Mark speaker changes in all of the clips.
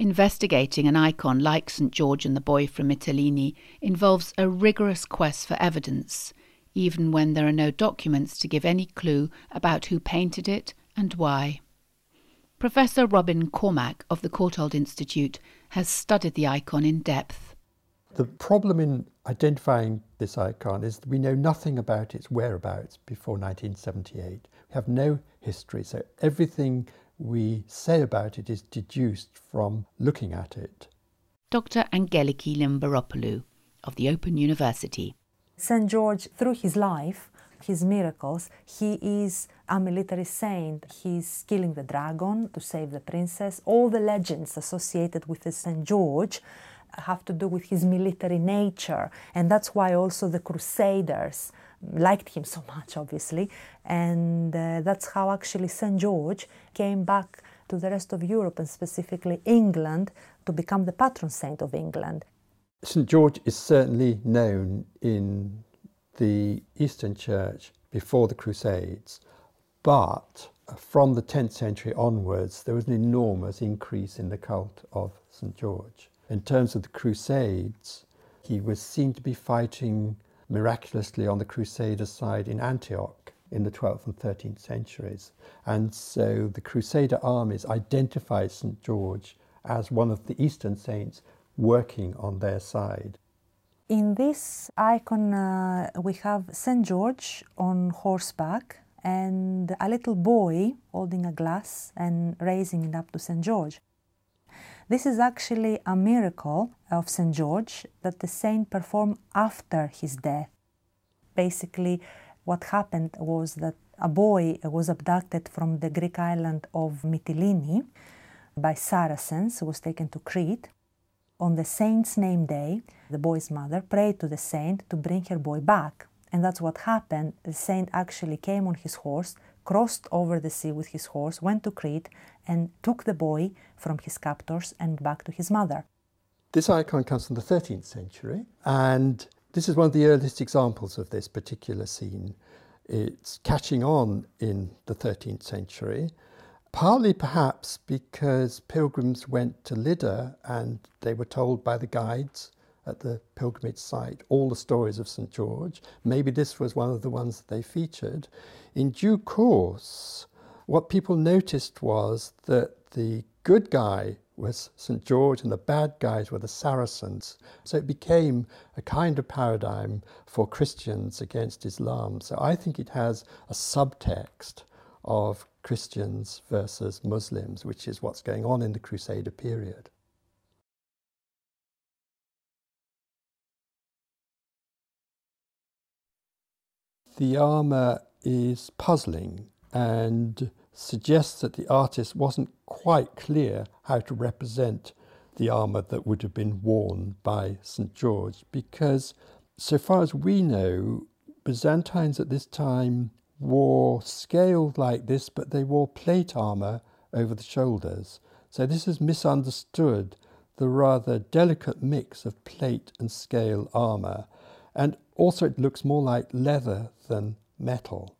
Speaker 1: Investigating an icon like St George and the Boy from Mytilene involves a rigorous quest for evidence, even when there are no documents to give any clue about who painted it and why. Professor Robin Cormack of the Courtauld Institute has studied the icon in depth.
Speaker 2: The problem in identifying this icon is that we know nothing about its whereabouts before 1978. We have no history, so everything we say about it is deduced from looking at it.
Speaker 1: Dr. Angeliki Lymberopoulou of the Open University.
Speaker 3: St. George, through his life, his miracles, he is a military saint. He's killing the dragon to save the princess. All the legends associated with St. George have to do with his military nature. And that's why also the Crusaders liked him so much, obviously. And uh, that's how actually St. George came back to the rest of Europe and specifically England to become the patron saint of England.
Speaker 2: St. George is certainly known in the Eastern Church before the Crusades, but from the 10th century onwards, there was an enormous increase in the cult of St. George. In terms of the Crusades, he was seen to be fighting miraculously on the Crusader side in Antioch in the 12th and 13th centuries. And so the Crusader armies identified St. George as one of the Eastern saints working on their side.
Speaker 3: In this icon, uh, we have St. George on horseback and a little boy holding a glass and raising it up to St. George. This is actually a miracle of St. George that the saint performed after his death. Basically, what happened was that a boy was abducted from the Greek island of Mytilene by Saracens, was taken to Crete. On the saint's name day, the boy's mother prayed to the saint to bring her boy back. And that's what happened. The saint actually came on his horse, crossed over the sea with his horse, went to Crete, and took the boy from his captors and back to his mother.
Speaker 2: This icon comes from the 13th century, and this is one of the earliest examples of this particular scene. It's catching on in the 13th century, partly perhaps because pilgrims went to Lydda and they were told by the guides at the pilgrimage site all the stories of St George. Maybe this was one of the ones that they featured. In due course, what people noticed was that the good guy was St George and the bad guys were the Saracens. So it became a kind of paradigm for Christians against Islam. So I think it has a subtext of Christians versus Muslims, which is what's going on in the Crusader period. The armour is puzzling and suggests that the artist wasn't quite clear how to represent the armour that would have been worn by St George because, so far as we know, Byzantines at this time wore scales like this, but they wore plate armour over the shoulders. So this has misunderstood the rather delicate mix of plate and scale armour. And also, it looks more like leather than metal.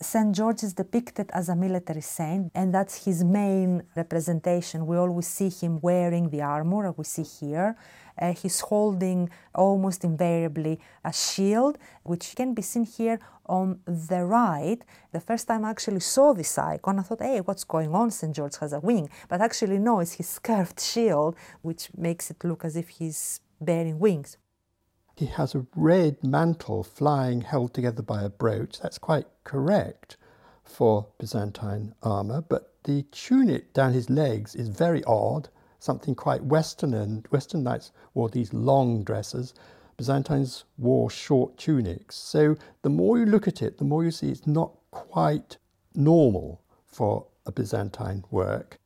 Speaker 3: St. George is depicted as a military saint, and that's his main representation. We always see him wearing the armor, we see here. Uh, he's holding almost invariably a shield, which can be seen here on the right. The first time I actually saw this icon, I thought, hey, what's going on? St. George has a wing. But actually, no, it's his curved shield, which makes it look as if he's bearing wings.
Speaker 2: He has a red mantle flying held together by a brooch. That's quite correct for Byzantine armour, but the tunic down his legs is very odd, something quite Western, and Western knights wore these long dresses. Byzantines wore short tunics. So the more you look at it, the more you see it's not quite normal for a Byzantine work.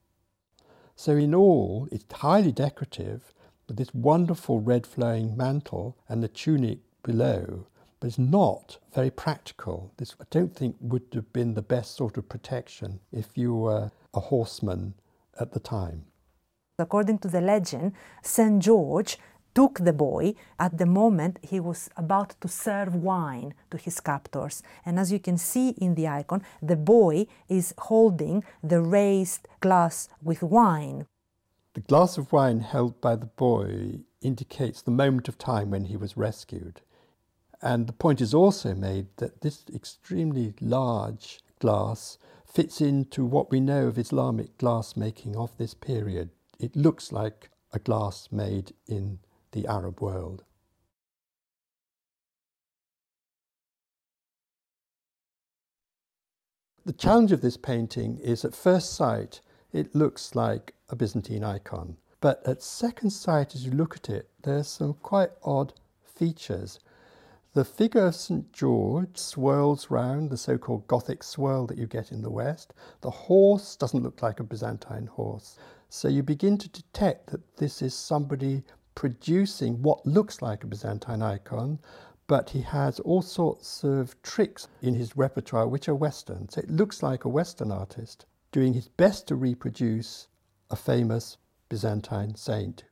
Speaker 2: So in all, it's highly decorative, with this wonderful red flowing mantle and the tunic below, but it's not very practical. This, I don't think, would have been the best sort of protection if you were a horseman at the time.
Speaker 3: According to the legend, St. George took the boy at the moment he was about to serve wine to his captors. And as you can see in the icon, the boy is holding the raised glass with wine.
Speaker 2: The glass of wine held by the boy indicates the moment of time when he was rescued. And the point is also made that this extremely large glass fits into what we know of Islamic glass making of this period. It looks like a glass made in the Arab world. The challenge of this painting is at first sight it looks like a Byzantine icon, but at second sight as you look at it there's some quite odd features. The figure of St George swirls round the so called Gothic swirl that you get in the West. The horse doesn't look like a Byzantine horse. So you begin to detect that this is somebody producing what looks like a Byzantine icon, but he has all sorts of tricks in his repertoire which are Western. So it looks like a Western artist doing his best to reproduce a famous Byzantine saint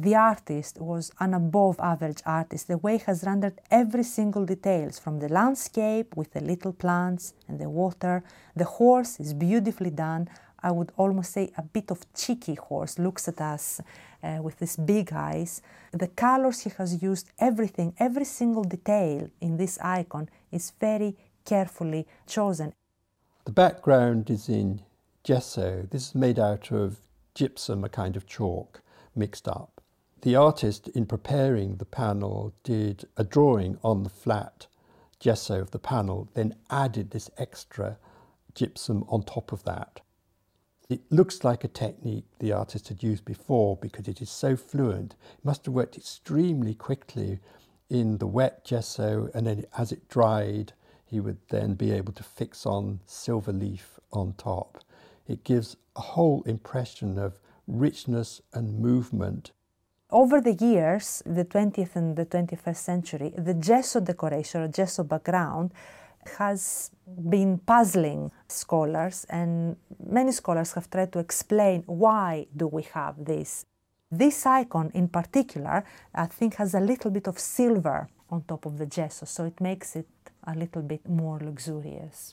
Speaker 3: the artist was an above average artist. The way he has rendered every single details from the landscape with the little plants and the water. The horse is beautifully done. I would almost say a bit of cheeky horse looks at us uh, with his big eyes. The colors he has used, everything, every single detail in this icon is very carefully chosen.
Speaker 2: The background is in gesso. This is made out of gypsum, a kind of chalk, mixed up. The artist, in preparing the panel, did a drawing on the flat gesso of the panel, then added this extra gypsum on top of that. It looks like a technique the artist had used before because it is so fluent. It must have worked extremely quickly in the wet gesso, and then as it dried, he would then be able to fix on silver leaf on top. It gives a whole impression of richness and movement
Speaker 3: over the years, the 20th and the 21st century, the gesso decoration or gesso background has been puzzling scholars and many scholars have tried to explain why do we have this. This icon in particular, I think has a little bit of silver on top of the gesso, so it makes it a little bit more luxurious.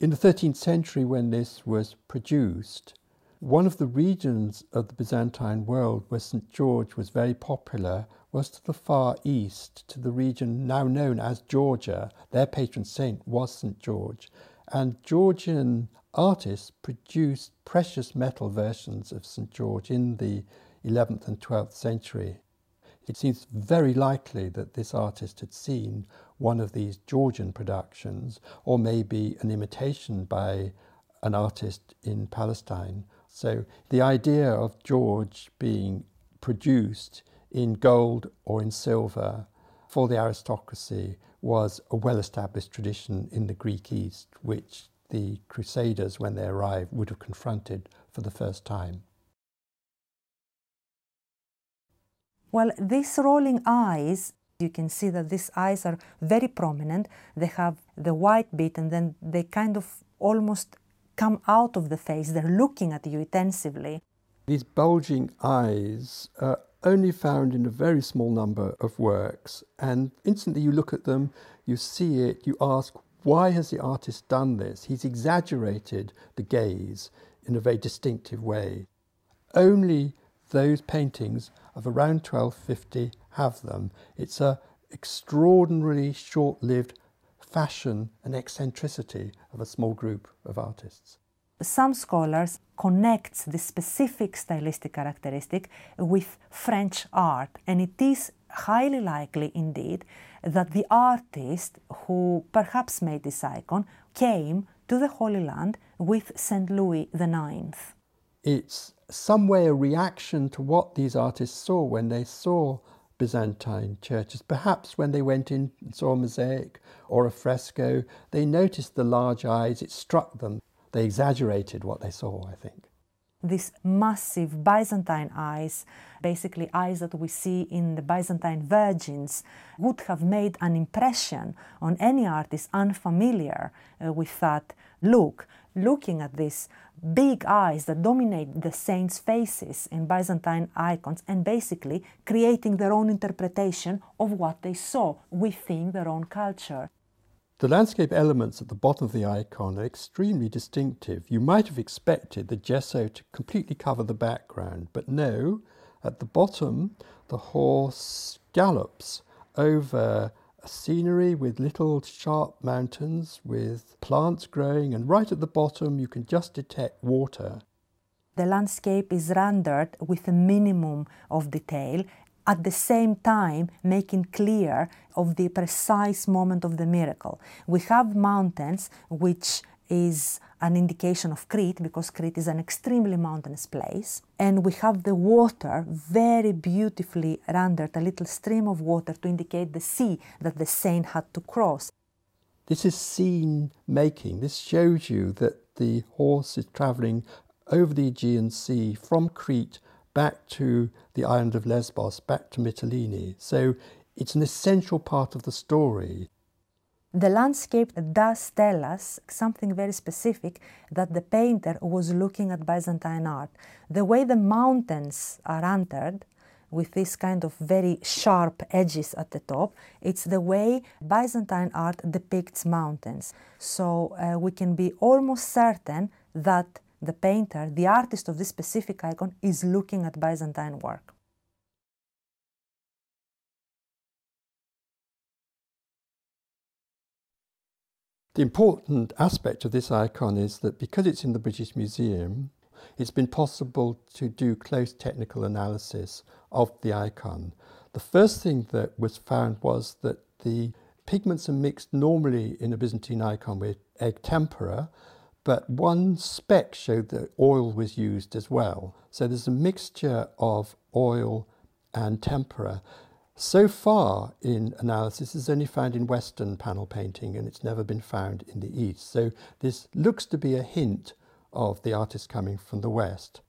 Speaker 2: In the 13th century when this was produced, one of the regions of the Byzantine world where St. George was very popular was to the far east, to the region now known as Georgia. Their patron saint was St. George. And Georgian artists produced precious metal versions of St. George in the 11th and 12th century. It seems very likely that this artist had seen one of these Georgian productions, or maybe an imitation by an artist in Palestine so the idea of George being produced in gold or in silver for the aristocracy was a well established tradition in the Greek East, which the Crusaders, when they arrived, would have confronted for the first time.
Speaker 3: Well, these rolling eyes, you can see that these eyes are very prominent. They have the white bit and then they kind of almost come out of the face, they're looking at you intensively.
Speaker 2: These bulging eyes are only found in a very small number of works, and instantly you look at them, you see it, you ask, why has the artist done this? He's exaggerated the gaze in a very distinctive way. Only those paintings of around 1250 have them. It's a extraordinarily short-lived fashion and eccentricity of a small group of artists.
Speaker 3: Some scholars connect the specific stylistic characteristic with French art, and it is highly likely indeed that the artist who perhaps made this icon came to the Holy Land with St. Louis IX.
Speaker 2: It's some way a reaction to what these artists saw when they saw Byzantine churches. Perhaps when they went in and saw a mosaic or a fresco, they noticed the large eyes, it struck them. They exaggerated what they saw, I think.
Speaker 3: These massive Byzantine eyes, basically eyes that we see in the Byzantine virgins, would have made an impression on any artist unfamiliar uh, with that look looking at these big eyes that dominate the saints' faces in Byzantine icons and basically creating their own interpretation of what they saw within their own culture.
Speaker 2: The landscape elements at the bottom of the icon are extremely distinctive. You might have expected the gesso to completely cover the background, but no, at the bottom, the horse gallops over scenery with little sharp mountains with plants growing, and right at the bottom, you can just detect water.
Speaker 3: The landscape is rendered with a minimum of detail at the same time making clear of the precise moment of the miracle. We have mountains which is an indication of Crete because Crete is an extremely mountainous place. And we have the water very beautifully rendered, a little stream of water to indicate the sea that the saint had to cross.
Speaker 2: This is scene making. This shows you that the horse is travelling over the Aegean Sea from Crete back to the island of Lesbos, back to Mytilene. So it's an essential part of the story.
Speaker 3: The landscape does tell us something very specific that the painter was looking at Byzantine art. The way the mountains are entered with this kind of very sharp edges at the top, it's the way Byzantine art depicts mountains. So uh, we can be almost certain that the painter, the artist of this specific icon, is looking at Byzantine work.
Speaker 2: The important aspect of this icon is that because it's in the British Museum, it's been possible to do close technical analysis of the icon. The first thing that was found was that the pigments are mixed normally in a Byzantine icon with egg tempera, but one speck showed that oil was used as well. So there's a mixture of oil and tempera. So far in analysis, it's only found in Western panel painting and it's never been found in the East. So this looks to be a hint of the artist coming from the West.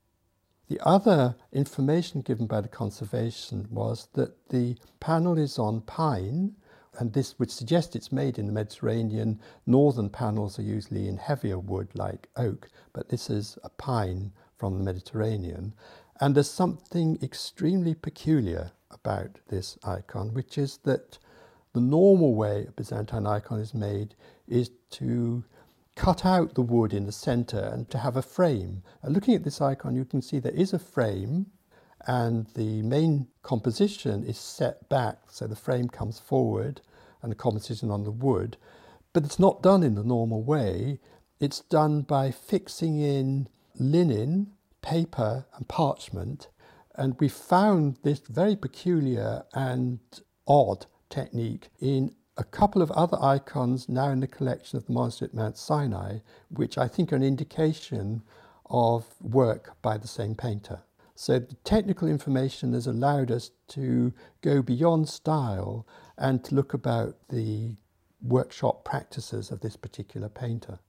Speaker 2: The other information given by the conservation was that the panel is on pine, and this would suggest it's made in the Mediterranean. Northern panels are usually in heavier wood like oak, but this is a pine from the Mediterranean. And there's something extremely peculiar about this icon, which is that the normal way a Byzantine icon is made is to cut out the wood in the center and to have a frame. Looking at this icon, you can see there is a frame and the main composition is set back so the frame comes forward and the composition on the wood but it's not done in the normal way it's done by fixing in linen paper and parchment and we found this very peculiar and odd technique in a couple of other icons now in the collection of the monastery at Mount Sinai, which I think are an indication of work by the same painter. So the technical information has allowed us to go beyond style and to look about the workshop practices of this particular painter.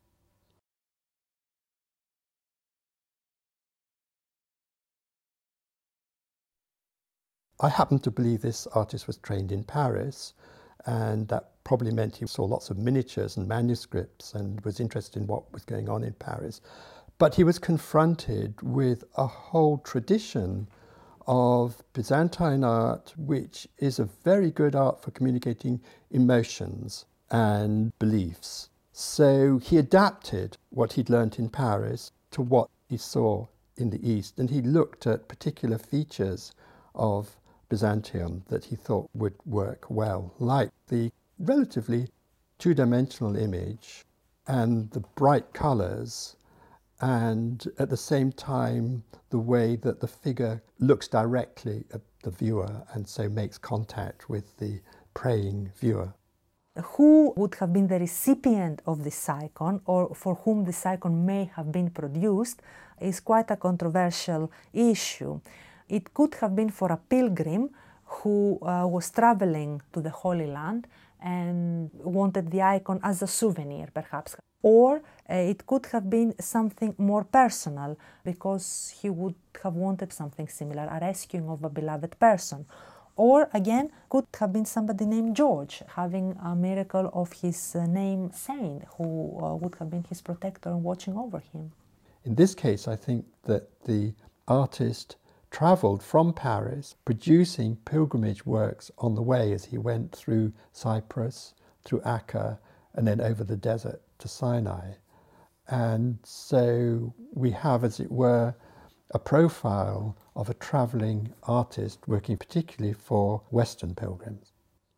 Speaker 2: I happen to believe this artist was trained in Paris, and that probably meant he saw lots of miniatures and manuscripts and was interested in what was going on in Paris. But he was confronted with a whole tradition of Byzantine art, which is a very good art for communicating emotions and beliefs. So he adapted what he'd learnt in Paris to what he saw in the East, and he looked at particular features of Byzantium that he thought would work well, like the relatively two dimensional image and the bright colours and at the same time the way that the figure looks directly at the viewer and so makes contact with the praying viewer.
Speaker 3: Who would have been the recipient of this icon or for whom this icon may have been produced is quite a controversial issue. It could have been for a pilgrim who uh, was traveling to the Holy Land and wanted the icon as a souvenir, perhaps. Or uh, it could have been something more personal because he would have wanted something similar, a rescuing of a beloved person. Or again, could have been somebody named George, having a miracle of his uh, name saint, who uh, would have been his protector and watching over him.
Speaker 2: In this case, I think that the artist travelled from Paris, producing pilgrimage works on the way as he went through Cyprus, through Acca, and then over the desert to Sinai. And so we have, as it were, a profile of a travelling artist working particularly for Western pilgrims.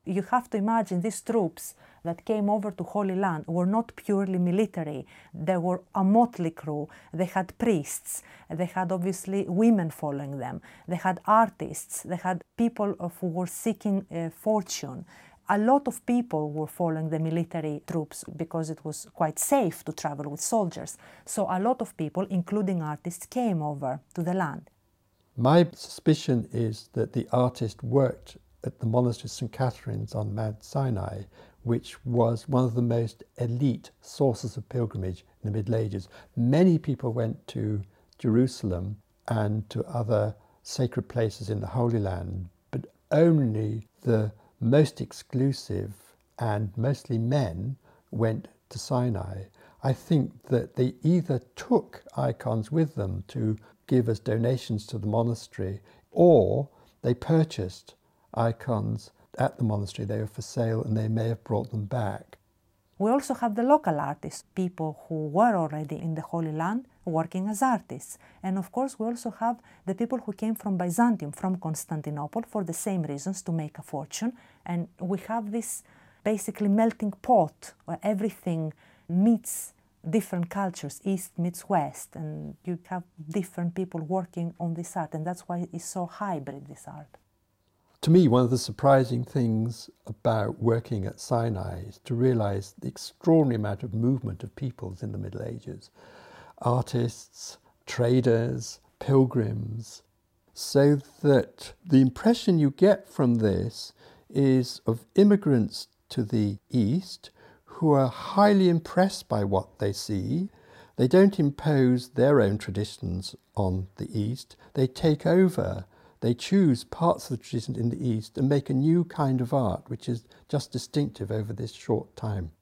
Speaker 3: You have to imagine these troops that came over to Holy Land were not purely military. They were a motley crew. They had priests. They had obviously women following them. They had artists. They had people who were seeking uh, fortune. A lot of people were following the military troops because it was quite safe to travel with soldiers. So a lot of people, including artists, came over to the land.
Speaker 2: My suspicion is that the artist worked at the monastery of St. Catherine's on Mount Sinai, which was one of the most elite sources of pilgrimage in the Middle Ages. Many people went to Jerusalem and to other sacred places in the Holy Land, but only the most exclusive and mostly men went to Sinai. I think that they either took icons with them to give as donations to the monastery or they purchased icons at the monastery. They were for sale and they may have brought them back.
Speaker 3: We also have the local artists, people who were already in the Holy Land working as artists. And of course, we also have the people who came from Byzantium, from Constantinople, for the same reasons to make a fortune. And we have this basically melting pot where everything meets different cultures, East meets West, and you have different people working on this art. And that's why it's so hybrid, this art
Speaker 2: to me, one of the surprising things about working at Sinai is to realize the extraordinary amount of movement of peoples in the Middle Ages. Artists, traders, pilgrims, so that the impression you get from this is of immigrants to the East who are highly impressed by what they see. They don't impose their own traditions on the East, they take over they choose parts of the tradition in the East and make a new kind of art which is just distinctive over this short time.